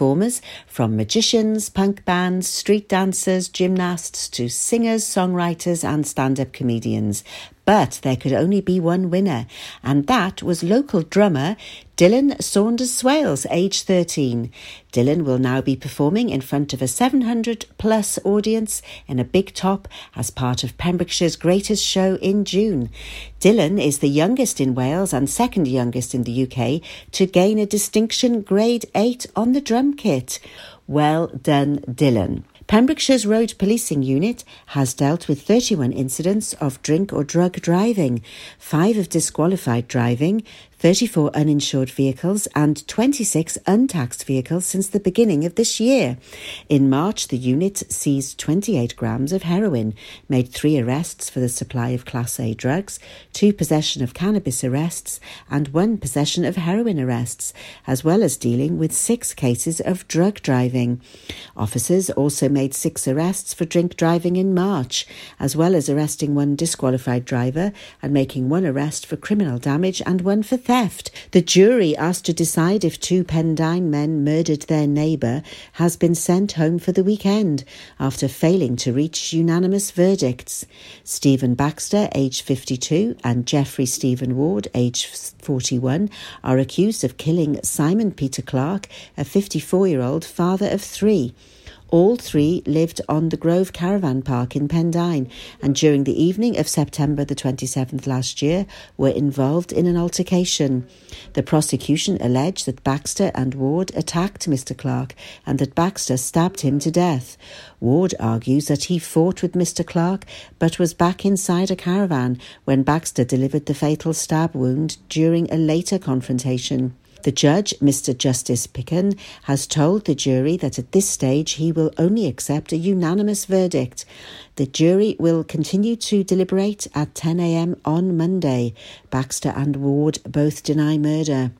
performers, from magicians, punk bands, street dancers, gymnasts to singers, songwriters, and stand up comedians. But there could only be one winner, and that was local drummer Dylan Saunders Swales, age 13. Dylan will now be performing in front of a 700 plus audience in a big top as part of Pembrokeshire's greatest show in June. Dylan is the youngest in Wales and second youngest in the UK to gain a distinction grade 8 on the drum kit. Well done, Dylan. Pembrokeshire's Road Policing Unit has dealt with 31 incidents of drink or drug driving, five of disqualified driving, 34 uninsured vehicles and 26 untaxed vehicles since the beginning of this year. In March, the unit seized 28 grams of heroin, made three arrests for the supply of Class A drugs, two possession of cannabis arrests, and one possession of heroin arrests, as well as dealing with six cases of drug driving. Officers also made six arrests for drink driving in March, as well as arresting one disqualified driver and making one arrest for criminal damage and one for theft. The jury asked to decide if two Pendine men murdered their neighbour has been sent home for the weekend after failing to reach unanimous verdicts. Stephen Baxter, aged 52, and Jeffrey Stephen Ward, aged 41, are accused of killing Simon Peter Clark, a 54 year old father of three. All three lived on the Grove Caravan Park in Pendine and during the evening of September the 27th last year were involved in an altercation. The prosecution alleged that Baxter and Ward attacked Mr. Clark and that Baxter stabbed him to death. Ward argues that he fought with Mr. Clark but was back inside a caravan when Baxter delivered the fatal stab wound during a later confrontation. The judge, Mr. Justice Picken, has told the jury that at this stage he will only accept a unanimous verdict. The jury will continue to deliberate at 10am on Monday. Baxter and Ward both deny murder.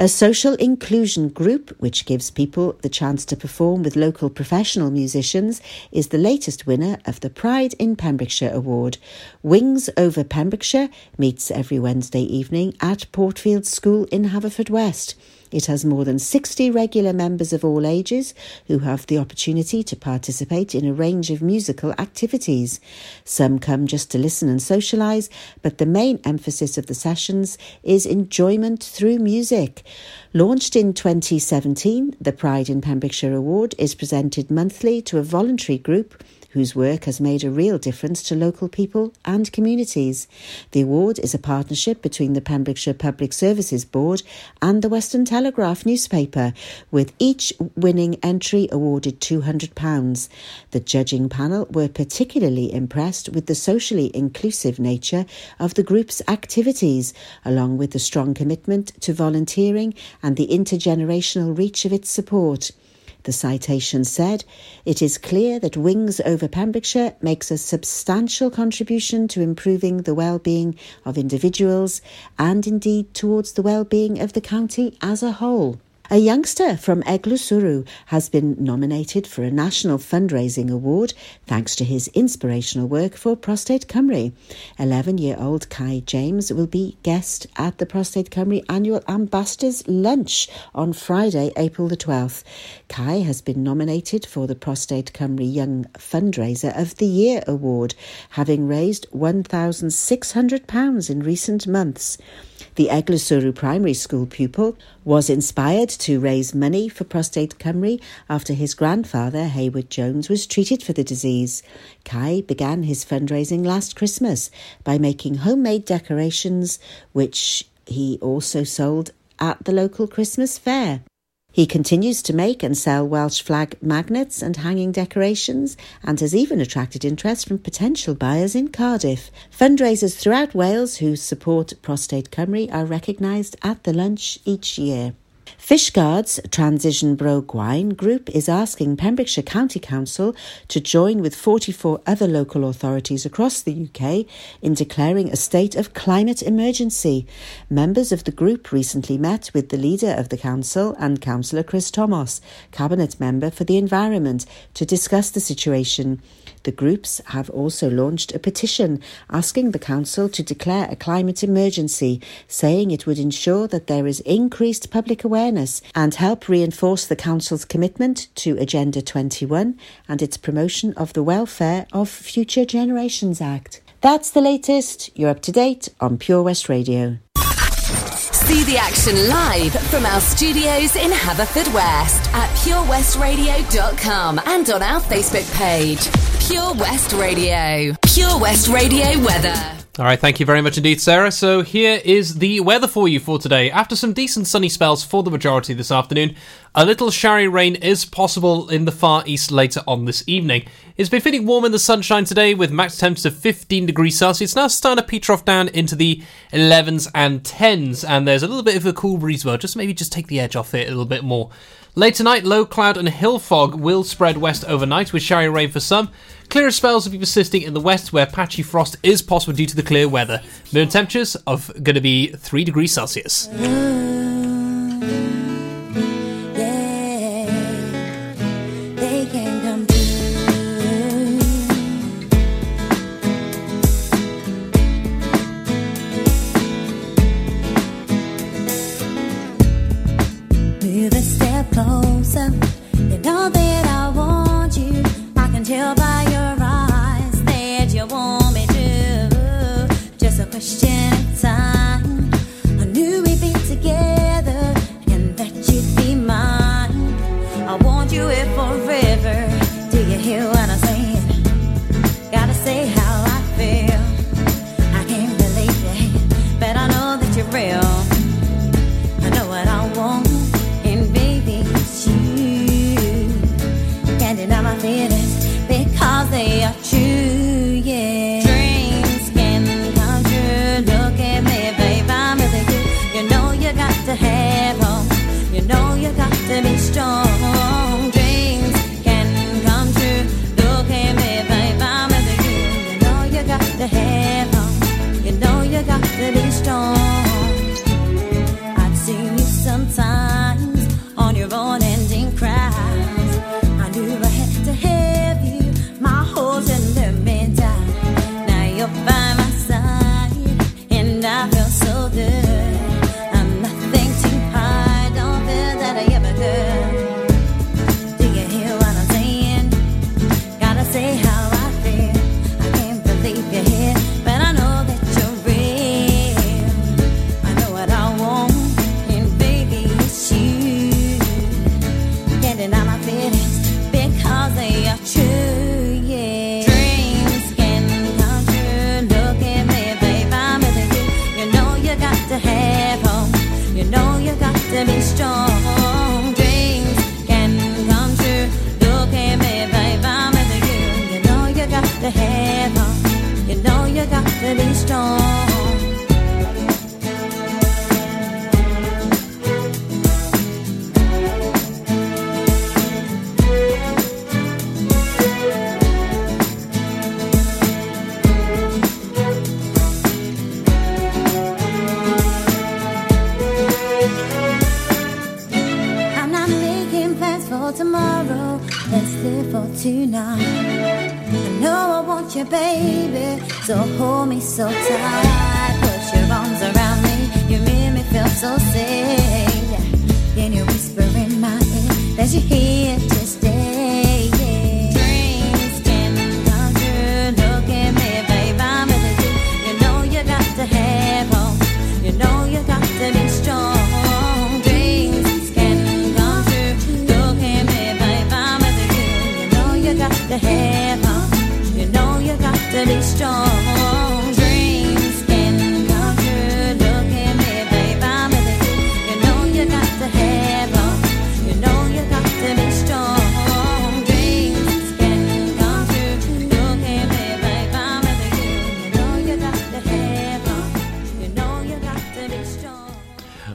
A social inclusion group, which gives people the chance to perform with local professional musicians, is the latest winner of the Pride in Pembrokeshire Award. Wings Over Pembrokeshire meets every Wednesday evening at Portfield School in Haverfordwest. It has more than 60 regular members of all ages who have the opportunity to participate in a range of musical activities. Some come just to listen and socialise, but the main emphasis of the sessions is enjoyment through music. Launched in 2017, the Pride in Pembrokeshire Award is presented monthly to a voluntary group whose work has made a real difference to local people and communities. The award is a partnership between the Pembrokeshire Public Services Board and the Western Telegraph newspaper, with each winning entry awarded £200. The judging panel were particularly impressed with the socially inclusive nature of the group's activities, along with the strong commitment to volunteering and the intergenerational reach of its support. The citation said, It is clear that Wings over Pembrokeshire makes a substantial contribution to improving the well-being of individuals and indeed towards the well-being of the county as a whole. A youngster from Eglwyswrw has been nominated for a national fundraising award thanks to his inspirational work for Prostate Cymru. 11 year old Kai James will be guest at the Prostate Cymru annual Ambassadors Lunch on Friday, April the 12th. Kai has been nominated for the Prostate Cymru Young Fundraiser of the Year award, having raised £1,600 in recent months. The Eglwyswrw primary school pupil was inspired to raise money for Prostate Cymru after his grandfather, Hayward Jones, was treated for the disease. Kai began his fundraising last Christmas by making homemade decorations, which he also sold at the local Christmas fair. He continues to make and sell Welsh flag magnets and hanging decorations and has even attracted interest from potential buyers in Cardiff. Fundraisers throughout Wales who support Prostate Cymru are recognised at the lunch each year. Fishguards Transition Bro Gwaun group is asking Pembrokeshire County Council to join with 44 other local authorities across the UK in declaring a state of climate emergency. Members of the group recently met with the leader of the council and Councillor Chris Thomas, Cabinet Member for the Environment, to discuss the situation. The groups have also launched a petition asking the council to declare a climate emergency, saying it would ensure that there is increased public awareness and help reinforce the council's commitment to Agenda 21 and its promotion of the welfare of Future Generations Act. That's the latest. You're up to date on Pure West Radio. See the action live from our studios in Haverfordwest at purewestradio.com and on our Facebook page. Pure West Radio. Pure West Radio weather. All right, thank you very much indeed, Sarah. So here is the weather for you for today. After some decent sunny spells for the majority this afternoon, a little showery rain is possible in the far east later on this evening. It's been feeling warm in the sunshine today with max temps of 15 degrees Celsius. Now starting to peter off down into the 11s and 10s, and there's a little bit of a cool breeze well. Just maybe just take the edge off it a little bit more. Late tonight, low cloud and hill fog will spread west overnight with showery rain for some. Clearer spells will be persisting in the west where patchy frost is possible due to the clear weather. Minimum temperatures of going to be 3 degrees Celsius.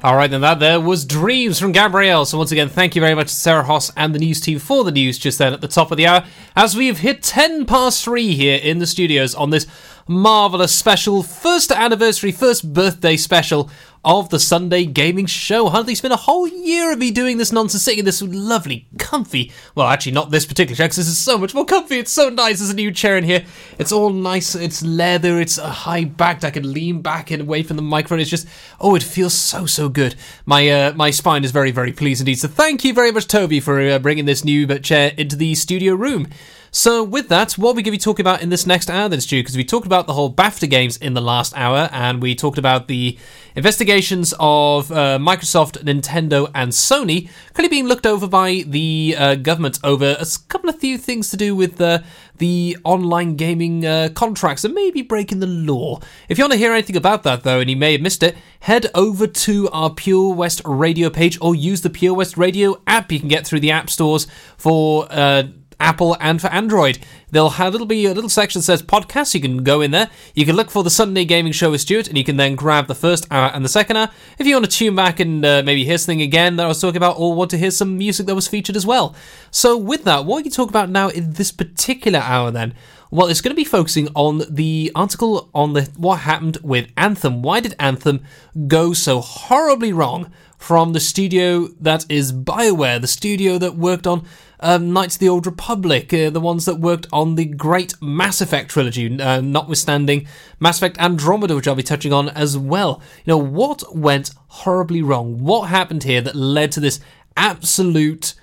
All right, then that there was Dreams from Gabrielle. So once again, thank you very much to Sarah Hoss and the news team for the news just then at the top of the hour as we've hit 10 past 3 here in the studios on this marvellous special first anniversary, first birthday special of the Sunday Gaming Show. Hardly been a whole year of me doing this nonsense, sitting in this lovely, comfy. Well, actually, not this particular chair, because this is so much more comfy. It's so nice. There's a new chair in here. It's all nice. It's leather. It's a high backed. I can lean back and away from the microphone. It's just, oh, it feels so so good. My uh, my spine is very very pleased indeed. So thank you very much, Toby, for uh, bringing this new chair into the studio room. So, with that, what are we going to be talking about in this next hour then, Stu? Because we talked about the whole BAFTA games in the last hour, and we talked about the investigations of uh, Microsoft, Nintendo, and Sony currently being looked over by the uh, government over a couple of few things to do with uh, the online gaming uh, contracts and maybe breaking the law. If you want to hear anything about that, though, and you may have missed it, head over to our Pure West Radio page or use the Pure West Radio app you can get through the app stores for uh, Apple and for Android. They'll have it'll be a little section that says podcasts. You can go in there. You can look for the Sunday Gaming Show with Stewart, and you can then grab the first hour and the second hour. If you want to tune back and uh, maybe hear something again that I was talking about, or want to hear some music that was featured as well. So with that, what are you talk about now in this particular hour then? Well, it's going to be focusing on the article on the what happened with Anthem. Why did Anthem go so horribly wrong from the studio that is BioWare, the studio that worked on um, Knights of the Old Republic, uh, the ones that worked on the great Mass Effect trilogy, uh, notwithstanding Mass Effect Andromeda, which I'll be touching on as well. You know, what went horribly wrong? What happened here that led to this absolute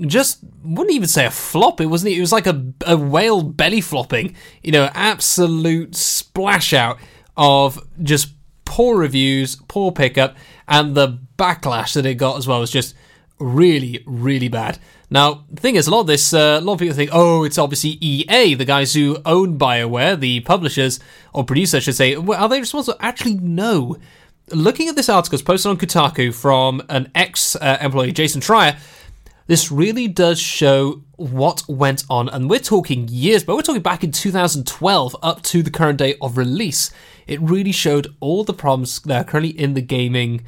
just wouldn't even say a flop. It wasn't. It was like a, a whale belly flopping. You know, absolute splash out of just poor reviews, poor pickup, and the backlash that it got as well was just really, really bad. Now, the thing is, a lot of this, uh, a lot of people think, oh, it's obviously EA, the guys who own BioWare, the publishers, or producers, I should say. Well, are they responsible? Actually, no. Looking at this article, it's posted on Kotaku from an ex uh, employee, Jason Schreier, this really does show what went on. And we're talking years, but we're talking back in 2012 up to the current day of release. It really showed all the problems that are currently in the gaming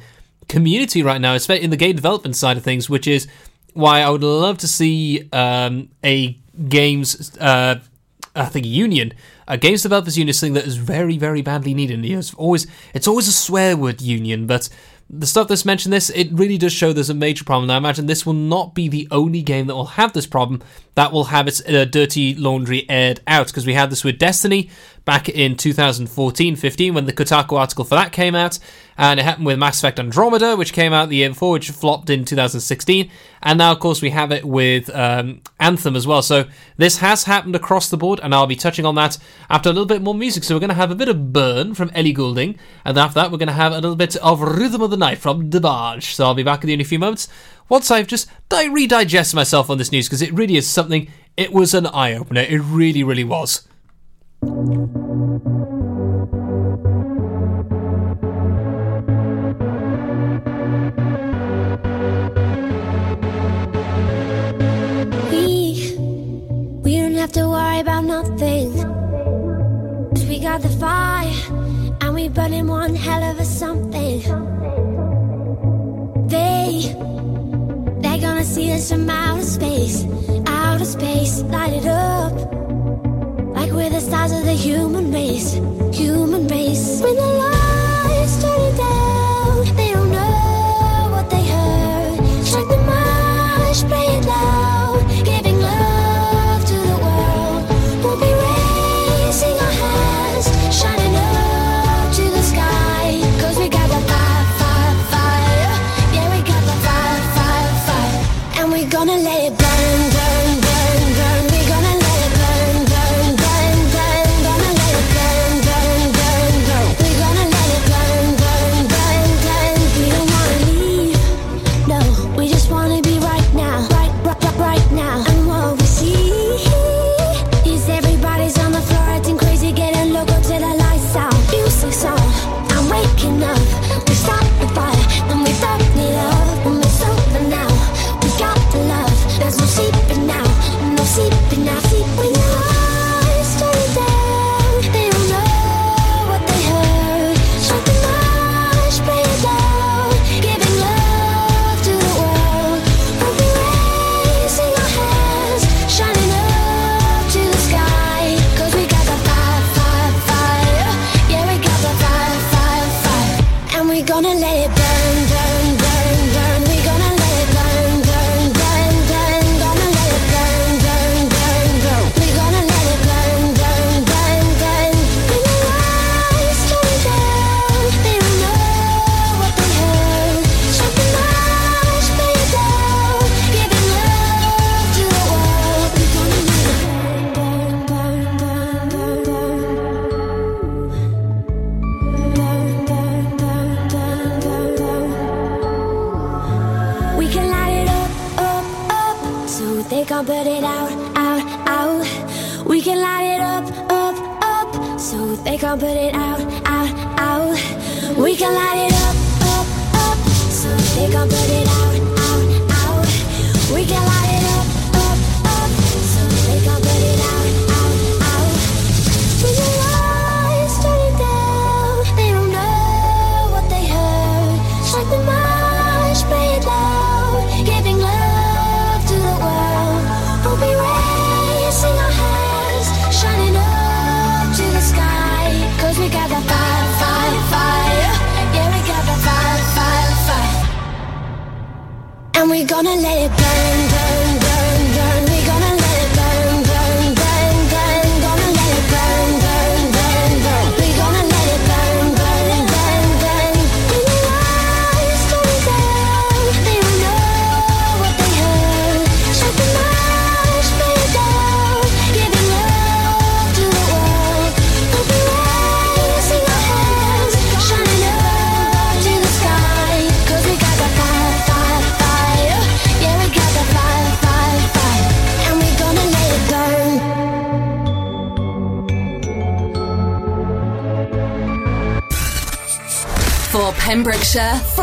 community right now, especially in the game development side of things, which is why I would love to see um, a games, uh, I think, union, a games developers union, thing that is very, very badly needed. It's always, it's always a swear word union, but the stuff that's mentioned this, it really does show there's a major problem. Now, I imagine this will not be the only game that will have this problem that will have its uh, dirty laundry aired out because we had this with Destiny back in 2014 15 when the Kotaku article for that came out. And it happened with Mass Effect Andromeda, which came out the year before, which flopped in 2016. And now, of course, we have it with um, Anthem as well. So this has happened across the board, and I'll be touching on that after a little bit more music. So we're going to have a bit of Burn from Ellie Goulding, and after that, we're going to have a little bit of Rhythm of the Night from DeBarge. So I'll be back with you in a few moments once I've just di- redigest myself on this news because it really is something. It was an eye opener. It really, really was. About nothing. Cause we got the fire, and we burning one hell of a something. They, they're gonna see us from outer space, outer space, light it up. Like we're the stars of the human race, human race. When the lights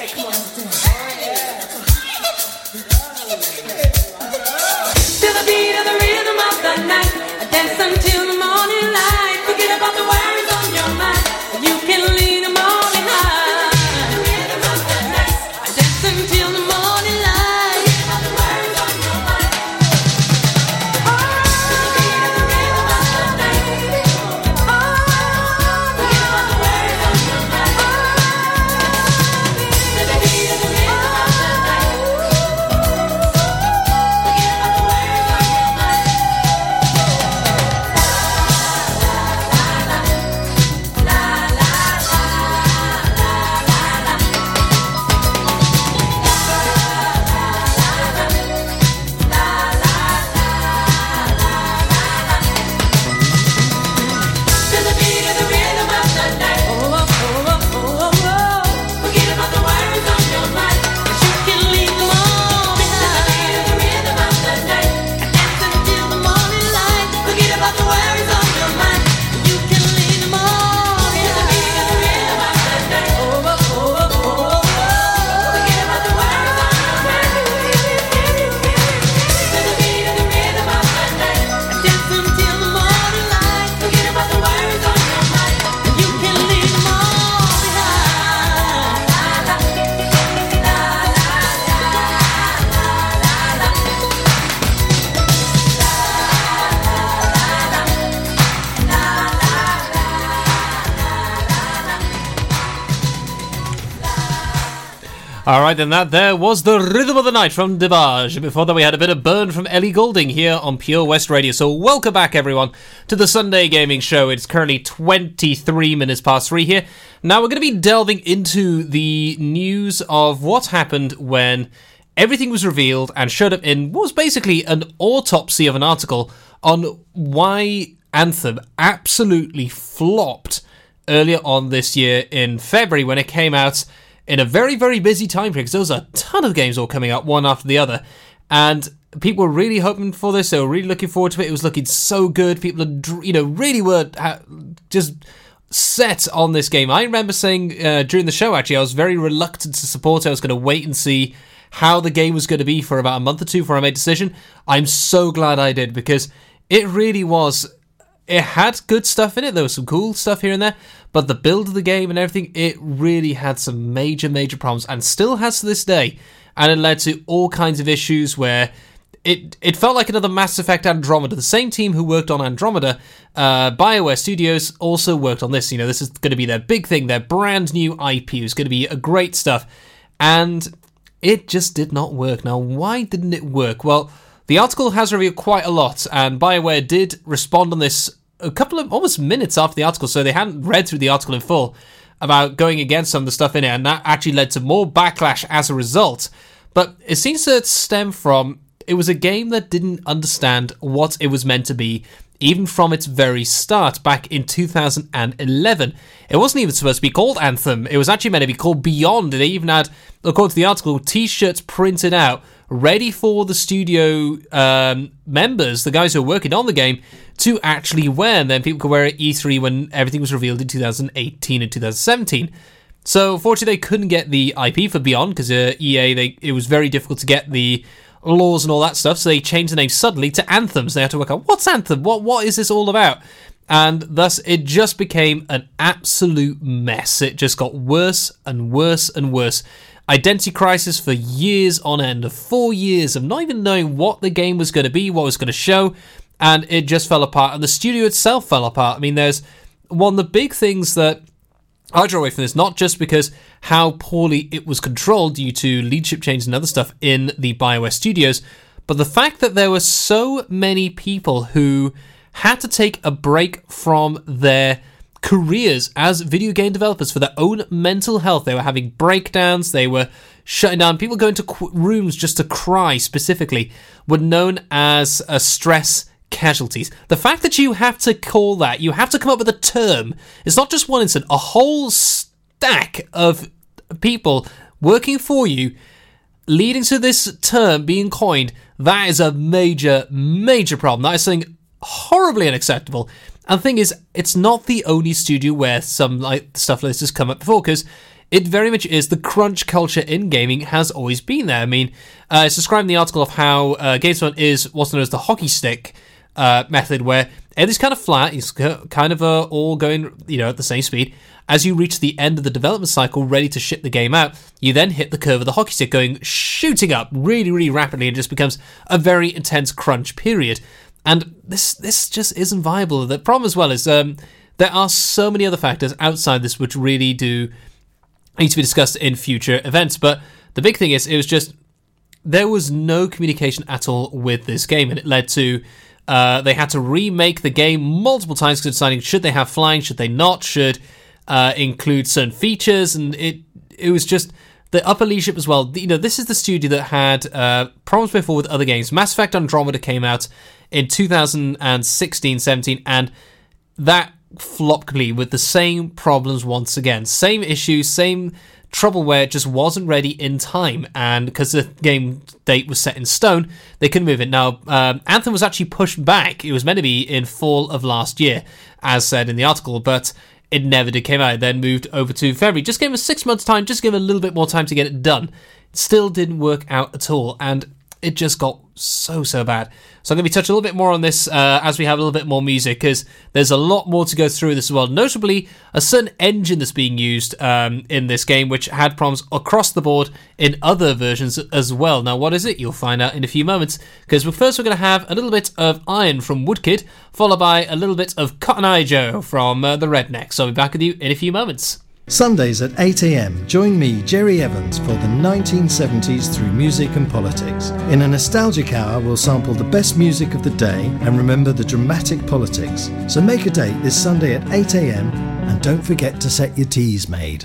Excellent. Right, that there was the rhythm of the night from DeBarge. Before that, we had a bit of burn from Ellie Goulding here on Pure West Radio. So, welcome back, everyone, to the Sunday Gaming Show. It's currently 23 minutes past three here. Now, we're going to be delving into the news of what happened when everything was revealed and showed up in what was basically an autopsy of an article on why Anthem absolutely flopped earlier on this year in February when it came out in a very, very busy time period because there was a ton of games all coming out one after the other. And people were really hoping for this. They were really looking forward to it. It was looking so good. People, had, you know, really were just set on this game. I remember saying uh, during the show, actually, I was very reluctant to support it. I was going to wait and see how the game was going to be for about a month or two before I made a decision. I'm so glad I did because it really was it had good stuff in it. There was some cool stuff here and there, but the build of the game and everything, it really had some major, major problems, and still has to this day. And it led to all kinds of issues where it it felt like another Mass Effect Andromeda. The same team who worked on Andromeda, uh, Bioware Studios, also worked on this. You know, this is going to be their big thing, their brand new IP. It's going to be a great stuff, and it just did not work. Now, why didn't it work? Well. The article has revealed quite a lot, and BioWare did respond on this a couple of almost minutes after the article, so they hadn't read through the article in full about going against some of the stuff in it, and that actually led to more backlash as a result. But it seems to stem from it was a game that didn't understand what it was meant to be, even from its very start back in 2011. It wasn't even supposed to be called Anthem, it was actually meant to be called Beyond. They even had, according to the article, t shirts printed out ready for the studio um, members, the guys who are working on the game, to actually wear. And then people could wear it E3 when everything was revealed in 2018 and 2017. So, fortunately, they couldn't get the IP for Beyond because uh, EA, they, it was very difficult to get the laws and all that stuff. So they changed the name suddenly to Anthems. They had to work out what's Anthem, what what is this all about, and thus it just became an absolute mess. It just got worse and worse and worse. Identity Crisis for years on end, of four years of not even knowing what the game was going to be, what was going to show, and it just fell apart. And the studio itself fell apart. I mean, there's one of the big things that I draw away from this, not just because how poorly it was controlled due to leadership change and other stuff in the BioWare studios, but the fact that there were so many people who had to take a break from their careers as video game developers for their own mental health. They were having breakdowns, they were shutting down. People going to qu- rooms just to cry specifically were known as a stress casualties. The fact that you have to call that, you have to come up with a term. It's not just one incident, a whole stack of people working for you leading to this term being coined. That is a major, major problem. That is something horribly unacceptable. And the thing is, it's not the only studio where some like stuff like this has come up before, because it very much is the crunch culture in gaming has always been there. I mean, uh, it's described in the article of how uh, GameSpot is what's known as the hockey stick uh, method, where everything's kind of flat, it's kind of uh, all going, you know, at the same speed. As you reach the end of the development cycle, ready to ship the game out, you then hit the curve of the hockey stick, going shooting up really, really rapidly, and just becomes a very intense crunch period and this this just isn't viable. The problem as well is um, there are so many other factors outside this which really do need to be discussed in future events. But the big thing is, it was just there was no communication at all with this game, and it led to uh, they had to remake the game multiple times deciding should they have flying, should they not, should uh, include certain features, and it it was just the upper leadership as well. You know, this is the studio that had uh, problems before with other games. Mass Effect Andromeda came out in 2016 17, and that flopped completely with the same problems once again. Same issues, same trouble where it just wasn't ready in time, and because the game date was set in stone, they couldn't move it. Now, um, Anthem was actually pushed back. It was meant to be in fall of last year, as said in the article, but it never did came out. It then moved over to February. Just gave us six months' time, just give a little bit more time to get it done. It still didn't work out at all, and it just got so so bad. So I'm going to be touching a little bit more on this uh, as we have a little bit more music because there's a lot more to go through this as well. Notably, a certain engine that's being used um, in this game which had problems across the board in other versions as well. Now, what is it? You'll find out in a few moments because first we're going to have a little bit of Iron from Woodkid, followed by a little bit of Cotton Eye Joe from uh, the Redneck. So I'll be back with you in a few moments. Sundays at 8am, join me, Jerry Evans, for the 1970s through music and politics. In a nostalgic hour, we'll sample the best music of the day and remember the dramatic politics. So make a date this Sunday at 8am and don't forget to set your Teasmade.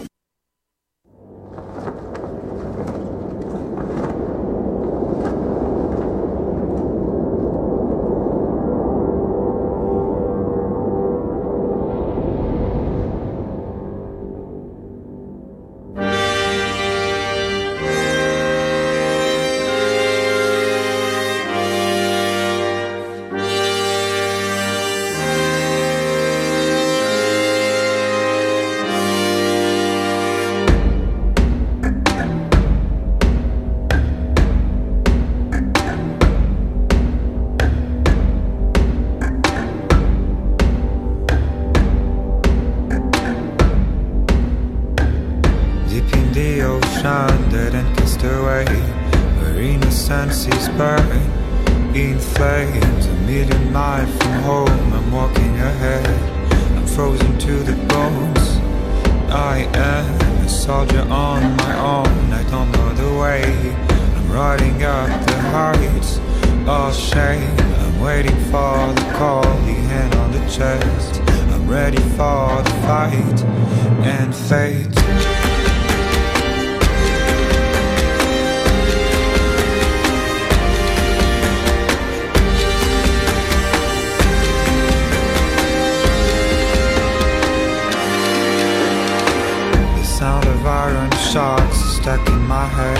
shots stuck in my head.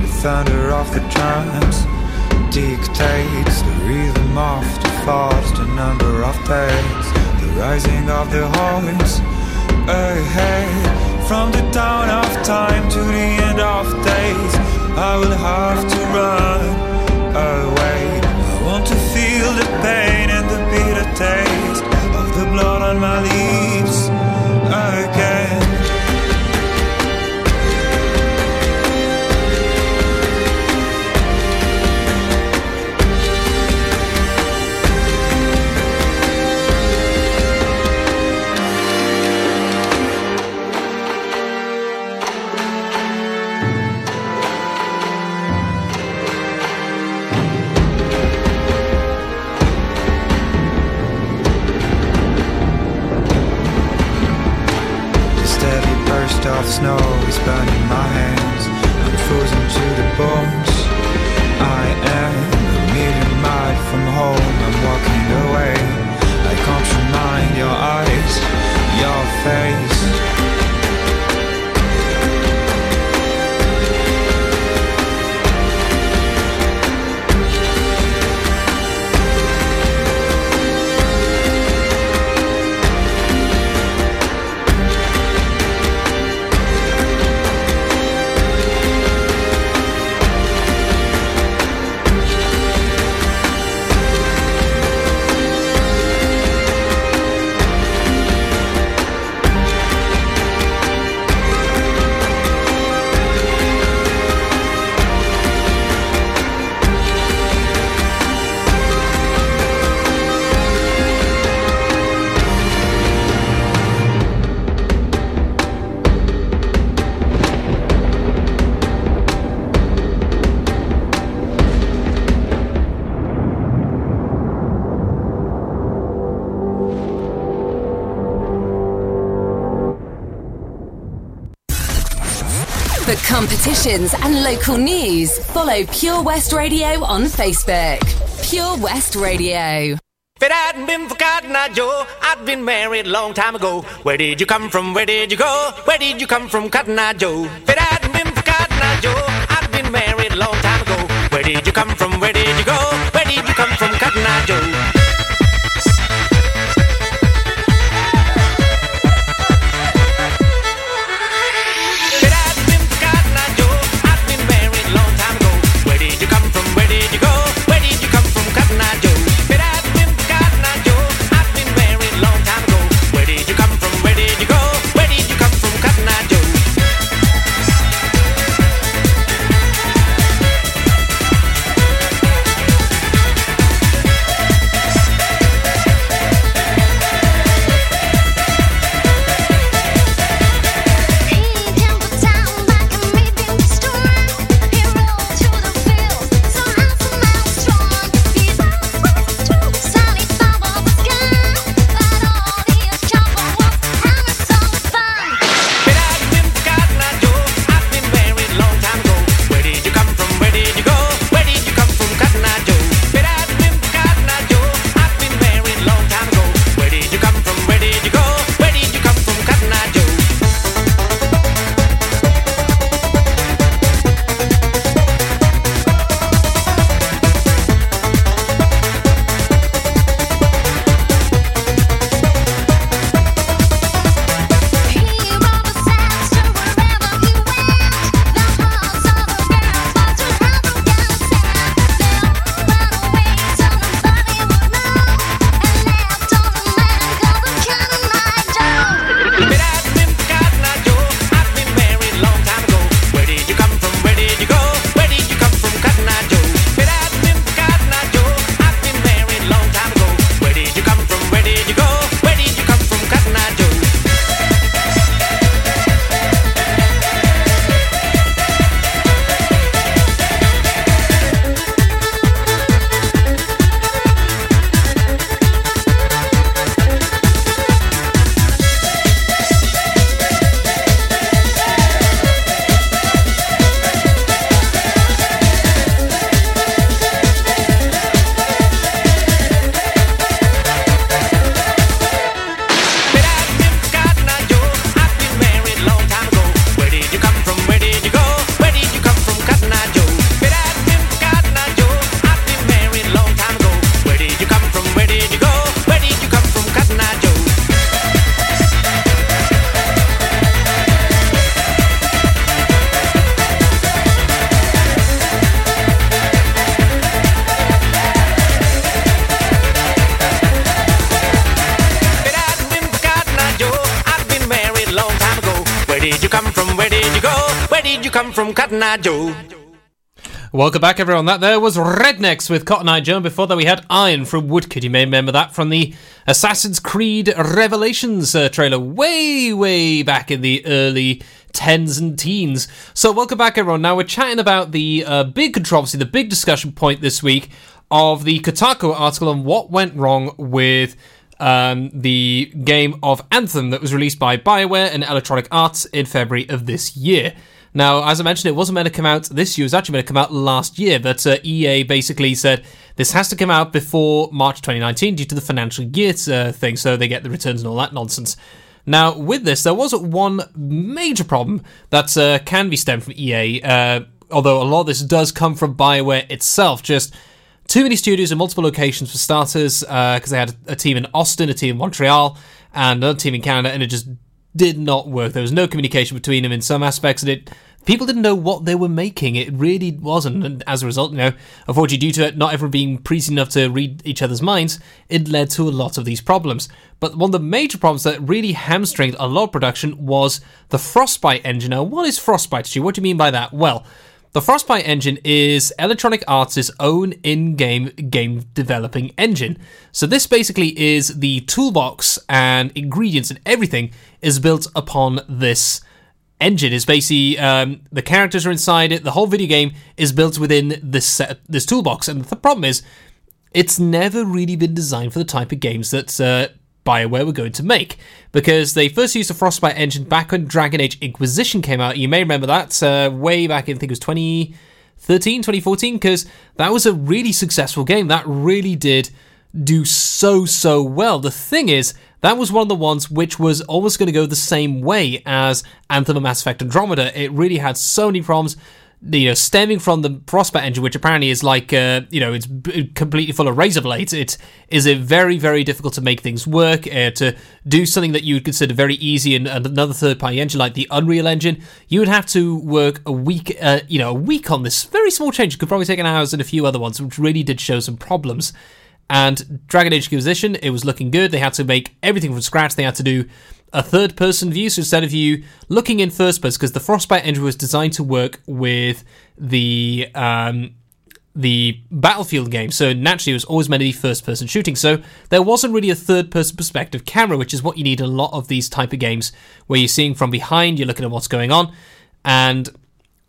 The thunder of the drums dictates the rhythm of the fast number of days, the rising of the horns ahead. From the dawn of time to the end of days I will have to run away. I want to feel the pain and the bitter taste Of the blood on my lips. off snow is burning my hands. I'm frozen to the bones. I am a million miles from home. I'm walking away. I can't remind your eyes, your face. Competitions and local news, follow Pure West Radio on Facebook. Pure West Radio. If it hadn't been for Cotton Eye Joe, I'd been married a long time ago. Where did you come from? Where did you go? Where did you come from, Cotton Eye Joe? If it hadn't been for Cotton Eye Joe, I'd been married a long time ago. Where did you come from? Where Welcome back, everyone. That there was Rednex with Cotton Eye Joe. Before that, we had Iron from Woodkid. You may remember that from the Assassin's Creed Revelations uh, trailer way, way back in the early tens and teens. So, welcome back, everyone. Now, we're chatting about the uh, big controversy, the big discussion point this week of the Kotaku article on what went wrong with um, the game of Anthem that was released by BioWare and Electronic Arts in February of this year. Now, as I mentioned, it wasn't meant to come out this year. It was actually meant to come out last year. But uh, EA basically said this has to come out before March 2019 due to the financial year uh, thing, so they get the returns and all that nonsense. Now, with this, there was one major problem that uh, can be stemmed from EA, uh, although a lot of this does come from BioWare itself. Just too many studios in multiple locations for starters, because uh, they had a team in Austin, a team in Montreal, and another team in Canada, and it just did not work. There was no communication between them in some aspects, and it people didn't know what they were making. It really wasn't, and as a result, you know, unfortunately, due to it not everyone being priest enough to read each other's minds, it led to a lot of these problems. But one of the major problems that really hamstringed a lot of production was the Frostbite engine. Now, what is Frostbite? Stu? What do you mean by that? Well. The Frostbite engine is Electronic Arts' own in-game game developing engine. So this basically is the toolbox and ingredients and everything is built upon this engine is basically um, the characters are inside it. The whole video game is built within this set, this toolbox, and the problem is, it's never really been designed for the type of games that uh, BioWare were going to make. Because they first used the Frostbite engine back when Dragon Age Inquisition came out. You may remember that uh, way back in, I think it was 2013, 2014, because that was a really successful game. That really did do so, so well. The thing is, that was one of the ones which was almost going to go the same way as Anthem and Mass Effect Andromeda. It really had so many problems you know, stemming from the Frostbite engine, which apparently is like, uh, you know, it's b- completely full of razor blades. It is a very, very difficult to make things work. Uh, to do something that you would consider very easy in another third-party engine like the Unreal Engine, you would have to work a week, uh, you know, a week on this very small change. It could probably take an hours and a few other ones, which really did show some problems. And Dragon Age Inquisition, it was looking good. They had to make everything from scratch. They had to do a third person view. So instead of you looking in first person, because the Frostbite engine was designed to work with the um, the Battlefield game, so naturally it was always meant to be first person shooting. So there wasn't really a third person perspective camera, which is what you need a lot of these type of games, where you're seeing from behind, you're looking at what's going on, and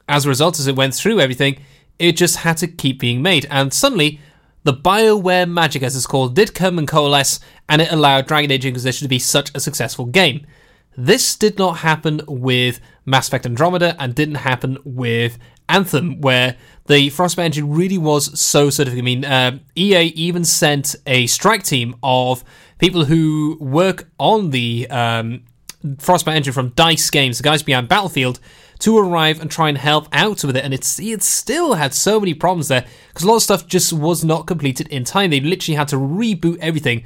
as a result, as it went through everything, it just had to keep being made. And suddenly, the BioWare magic, as it's called, did come and coalesce, and it allowed Dragon Age Inquisition to be such a successful game. This did not happen with Mass Effect Andromeda and didn't happen with Anthem, where the Frostbite engine really was so of. I mean, uh, EA even sent a strike team of people who work on the um, Frostbite engine from Dice Games, the guys behind Battlefield, to arrive and try and help out with it. And it's it still had so many problems there because a lot of stuff just was not completed in time. They literally had to reboot everything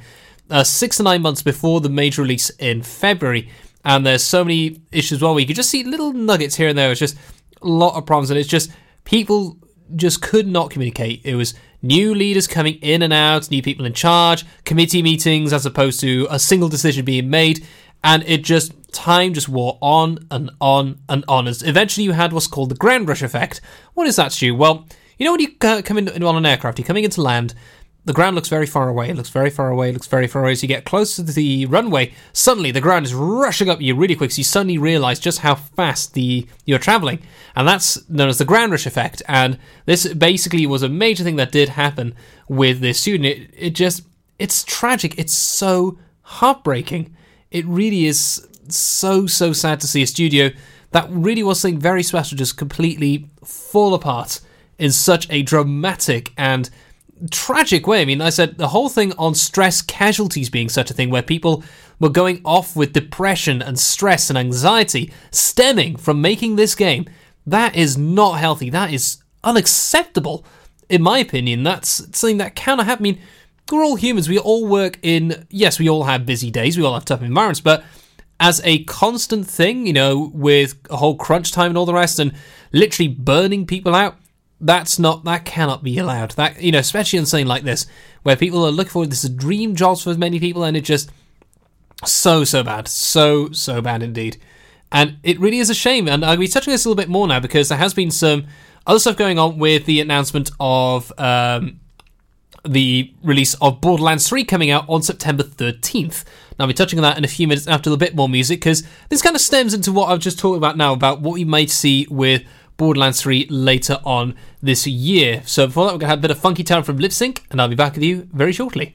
uh, six to nine months before the major release in February. And there's so many issues as well you could just see little nuggets here and there. It's just a lot of problems, and it's just people just could not communicate. It was new leaders coming in and out, new people in charge, committee meetings as opposed to a single decision being made, and it just time just wore on and on and on. As eventually you had what's called the ground rush effect. What is that, Stu? Well, you know when you come in on an aircraft, you're coming into land. The ground looks very far away. It looks very far away. It looks very far away. As you get close to the runway, suddenly the ground is rushing up you really quick. So you suddenly realise just how fast the you're travelling, and that's known as the ground rush effect. And this basically was a major thing that did happen with this student. It, it just it's tragic. It's so heartbreaking. It really is so so sad to see a studio that really was something very special just completely fall apart in such a dramatic and tragic way. I mean, I said the whole thing on stress casualties being such a thing where people were going off with depression and stress and anxiety stemming from making this game. That is not healthy. That is unacceptable, in my opinion. That's something that cannot happen. I mean, we're all humans. We all work in, yes, we all have busy days. We all have tough environments, but as a constant thing, you know, with a whole crunch time and all the rest, and literally burning people out, that's not that cannot be allowed. That you know, especially in something like this, where people are looking for this is dream jobs for many people, and it just so so bad, so so bad indeed. And it really is a shame. And I'll be touching this a little bit more now because there has been some other stuff going on with the announcement of um, the release of Borderlands 3 coming out on September 13th. I'll be touching on that in a few minutes after a bit more music because this kind of stems into what I've just talked about now about what we might see with Borderlands 3 later on this year. So, before that, we're going to have a bit of Funky Town from Lipps Inc., and I'll be back with you very shortly.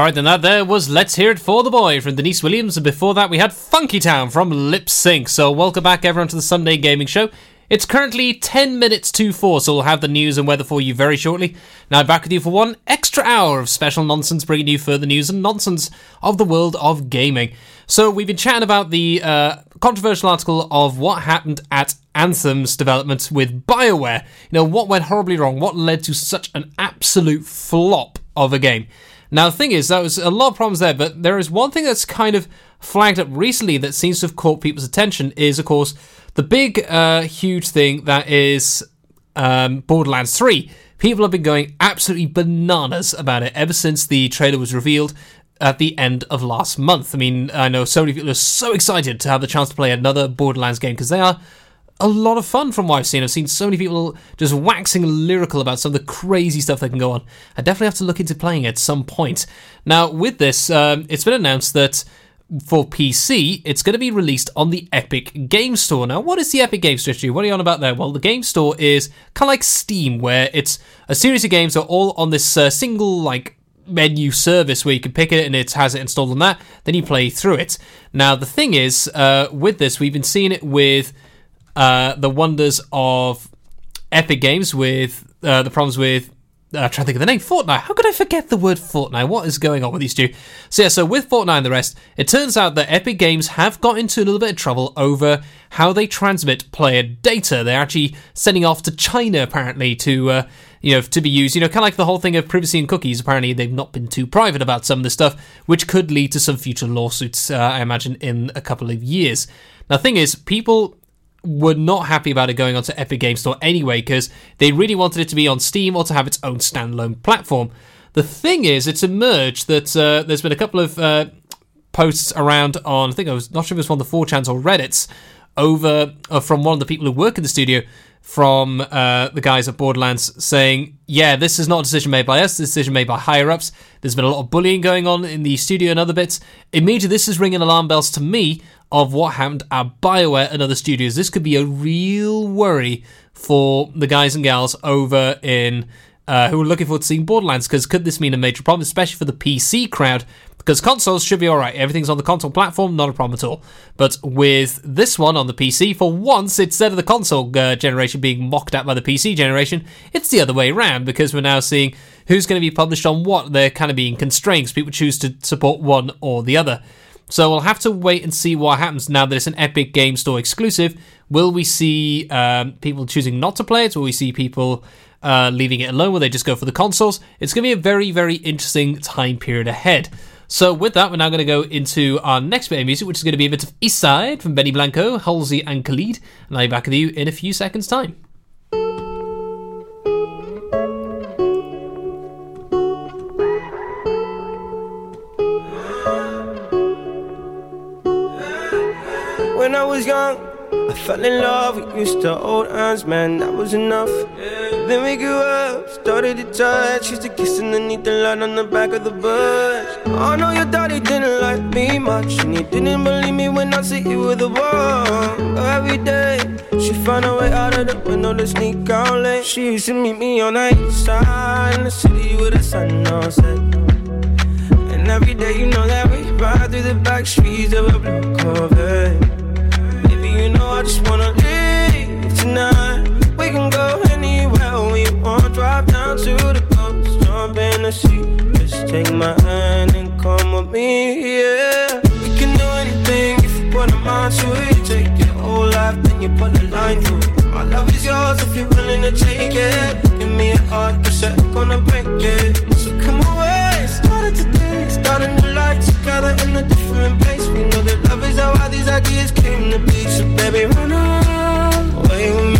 All right, then that there was Let's Hear It for the Boy from Deniece Williams, and before that we had Funky Town from Lip Sync. So welcome back everyone to the Sunday Gaming Show. It's currently 10 minutes to 4, so we'll have the news and weather for you very shortly. Now back with you for one extra hour of special nonsense, bringing you further news and nonsense of the world of gaming. So we've been chatting about the uh, controversial article of what happened at Anthem's development with BioWare. You know, what went horribly wrong, what led to such an absolute flop of a game. Now, the thing is, there was a lot of problems there, but there is one thing that's kind of flagged up recently that seems to have caught people's attention is, of course, the big, uh, huge thing that is um, Borderlands 3. People have been going absolutely bananas about it ever since the trailer was revealed at the end of last month. I mean, I know so many people are so excited to have the chance to play another Borderlands game because they are a lot of fun from what I've seen. I've seen so many people just waxing lyrical about some of the crazy stuff that can go on. I definitely have to look into playing it at some point. Now, with this, um, it's been announced that for PC, it's going to be released on the Epic Game Store. Now, what is the Epic Game Store? What are you on about there? Well, the Game Store is kind of like Steam, where it's a series of games that are all on this uh, single, like, menu service where you can pick it and it has it installed on that. Then you play through it. Now, the thing is, uh, with this, we've been seeing it with uh, the wonders of Epic Games with uh, the problems with. Uh, trying to think of the name Fortnite. How could I forget the word Fortnite? What is going on with these two? So yeah, so with Fortnite and the rest, it turns out that Epic Games have got into a little bit of trouble over how they transmit player data. They're actually sending off to China apparently to uh, you know to be used. You know, kind of like the whole thing of privacy and cookies. Apparently, they've not been too private about some of this stuff, which could lead to some future lawsuits. Uh, I imagine in a couple of years. Now, the thing is, people were not happy about it going onto Epic Game Store anyway because they really wanted it to be on Steam or to have its own standalone platform. The thing is, it's emerged that uh, there's been a couple of uh, posts around on, I think I was not sure if it was one of the 4chans or Reddits, over uh, from one of the people who work in the studio from uh, the guys at Borderlands saying, yeah, this is not a decision made by us, this decision made by higher ups. There's been a lot of bullying going on in the studio and other bits. Immediately, this is ringing alarm bells to me of what happened at BioWare and other studios. This could be a real worry for the guys and gals over in. Uh, who are looking forward to seeing Borderlands because could this mean a major problem, especially for the PC crowd? Because consoles should be alright, everything's on the console platform, not a problem at all. But with this one on the PC, for once, instead of the console uh, generation being mocked at by the PC generation, it's the other way around because we're now seeing who's going to be published on what. They're kind of being constrained. People choose to support one or the other. So we'll have to wait and see what happens now that it's an Epic Game Store exclusive. Will we see um, people choosing not to play it? Will we see people uh, leaving it alone? Will they just go for the consoles? It's going to be a very, very interesting time period ahead. So with that, we're now going to go into our next bit of music, which is going to be a bit of East Side from Benny Blanco, Halsey, and Khalid. And I'll be back with you in a few seconds' time. When I was young, I fell in love. We used to hold hands, man, that was enough. Then we grew up, started to touch. Used to kiss underneath the light on the back of the bus. I know your daddy didn't like me much, and he didn't believe me when I said you were the one. Every day, she found a way out of the window to sneak out late. She used to meet me on the east side in the city with the sun on set. And every day, you know that we ride through the back streets of a blue Corvette. Baby, you know I just wanna leave tonight. We can go we. Drive down to the coast, jump in the sea. Just take my hand and come with me, yeah. We can do anything if you put a mind to it. Take your whole life, then you put a line through it. My love is yours if you're willing to take it. Give me a heart, cause I'm gonna break it. So come away, started today, starting the life together in a different place. We know that love is how all these ideas came to be. So baby, run away with me.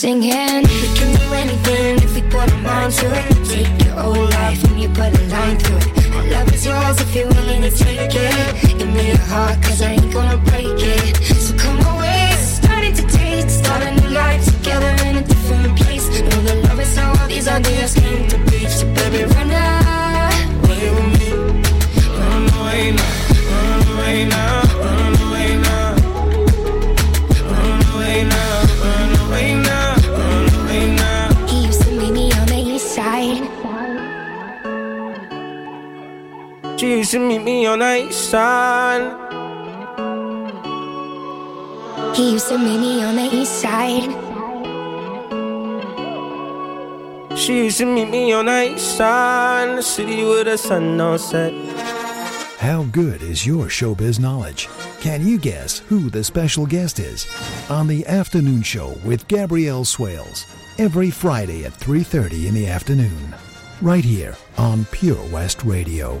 singing. We can do anything if we put our mind to it. Take your whole life and you put a line through it. My love is yours if you're willing to take it. Give me your heart, cause I ain't gonna break it on the east side. He used to meet me on the east side. She used to meet me on the east side, in the city where the sun don't set. How good is your showbiz knowledge? Can you guess who the special guest is? On the afternoon show with Gabrielle Swales, every Friday at 3:30 in the afternoon. Right here on Pure West Radio.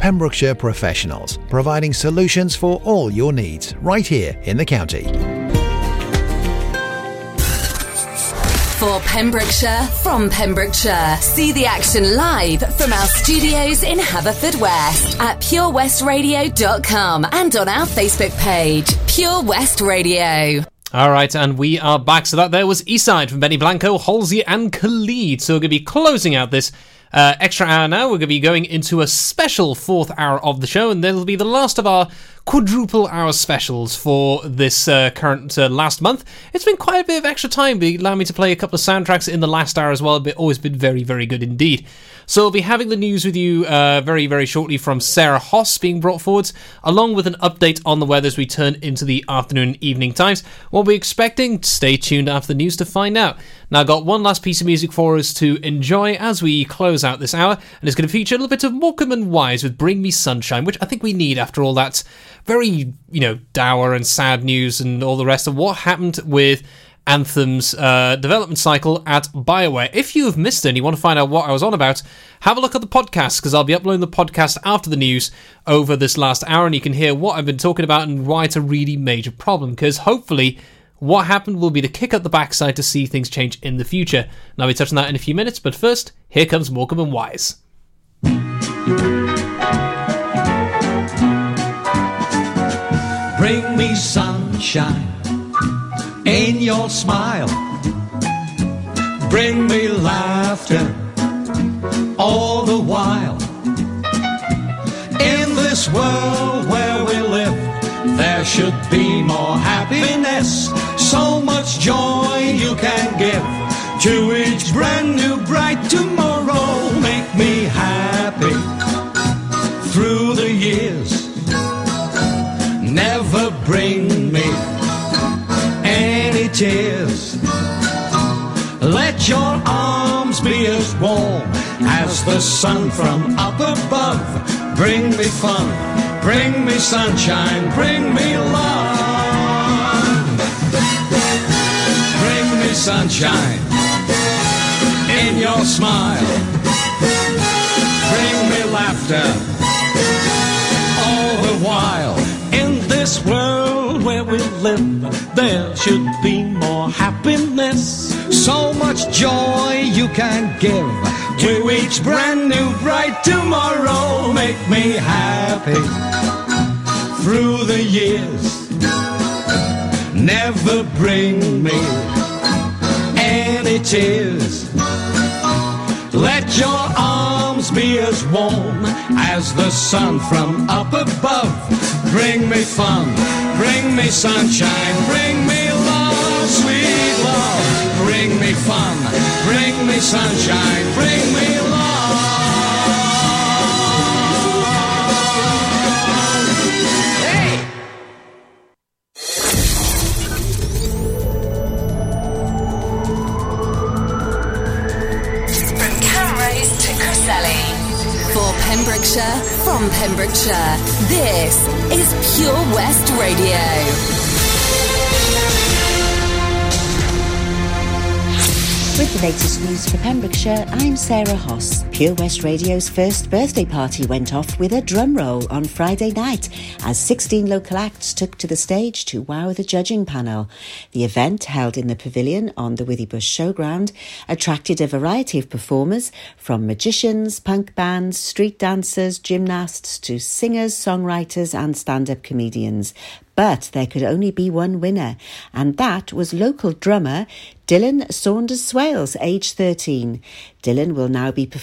Pembrokeshire Professionals, providing solutions for all your needs right here in the county. For Pembrokeshire, from Pembrokeshire. See the action live from our studios in Haverfordwest at purewestradio.com and on our Facebook page, Pure West Radio. All right, and we are back. So that there was Eastside from Benny Blanco, Halsey, and Khalid. So we're going to be closing out this uh, extra hour now. We're going to be going into a special fourth hour of the show, and that'll be the last of our quadruple hour specials for this uh, current uh, last month. It's been quite a bit of extra time, but allowed me to play a couple of soundtracks in the last hour as well. But always been very, very good indeed. So I'll be having the news with you uh, very, very shortly from Sarah Hoss being brought forwards, along with an update on the weather as we turn into the afternoon and evening times. What we're expecting, stay tuned after the news to find out. Now, I've got one last piece of music for us to enjoy as we close out this hour, and it's going to feature a little bit of Morecambe and Wise with Bring Me Sunshine, which I think we need after all that very, you know, dour and sad news and all the rest of what happened with Anthem's uh, development cycle at BioWare. If you have missed it and you want to find out what I was on about, have a look at the podcast because I'll be uploading the podcast after the news over this last hour and you can hear what I've been talking about and why it's a really major problem because hopefully what happened will be the kick up the backside to see things change in the future. And I'll be touching that in a few minutes, but first, here comes Morecambe and Wise. Bring me sunshine in your smile. Bring me laughter all the while. In this world where we live, there should be more happiness. So much joy you can give to each brand new bright tomorrow. Make me happy Your arms be as warm as the sun from up above. Bring me fun, bring me sunshine, bring me love. Bring me sunshine in your smile. Bring me laughter all the while. This world where we live, there should be more happiness. So much joy you can give to each brand new bright tomorrow. Make me happy through the years. Never bring me any tears. Let your arms be as warm as the sun from up above. Bring me fun, bring me sunshine, bring me love, sweet love. Bring me fun, bring me sunshine, bring me Pembrokeshire, this is Pure West Radio. With the latest news for Pembrokeshire, I'm Sarah Hoss. Pure West Radio's first birthday party went off with a drum roll on Friday night as 16 local acts took to the stage to wow the judging panel. The event, held in the pavilion on the Withybush Showground, attracted a variety of performers from magicians, punk bands, street dancers, gymnasts to singers, songwriters, and stand up comedians. But there could only be one winner, and that was local drummer Dylan Saunders Swales, aged 13. Dylan will now be performing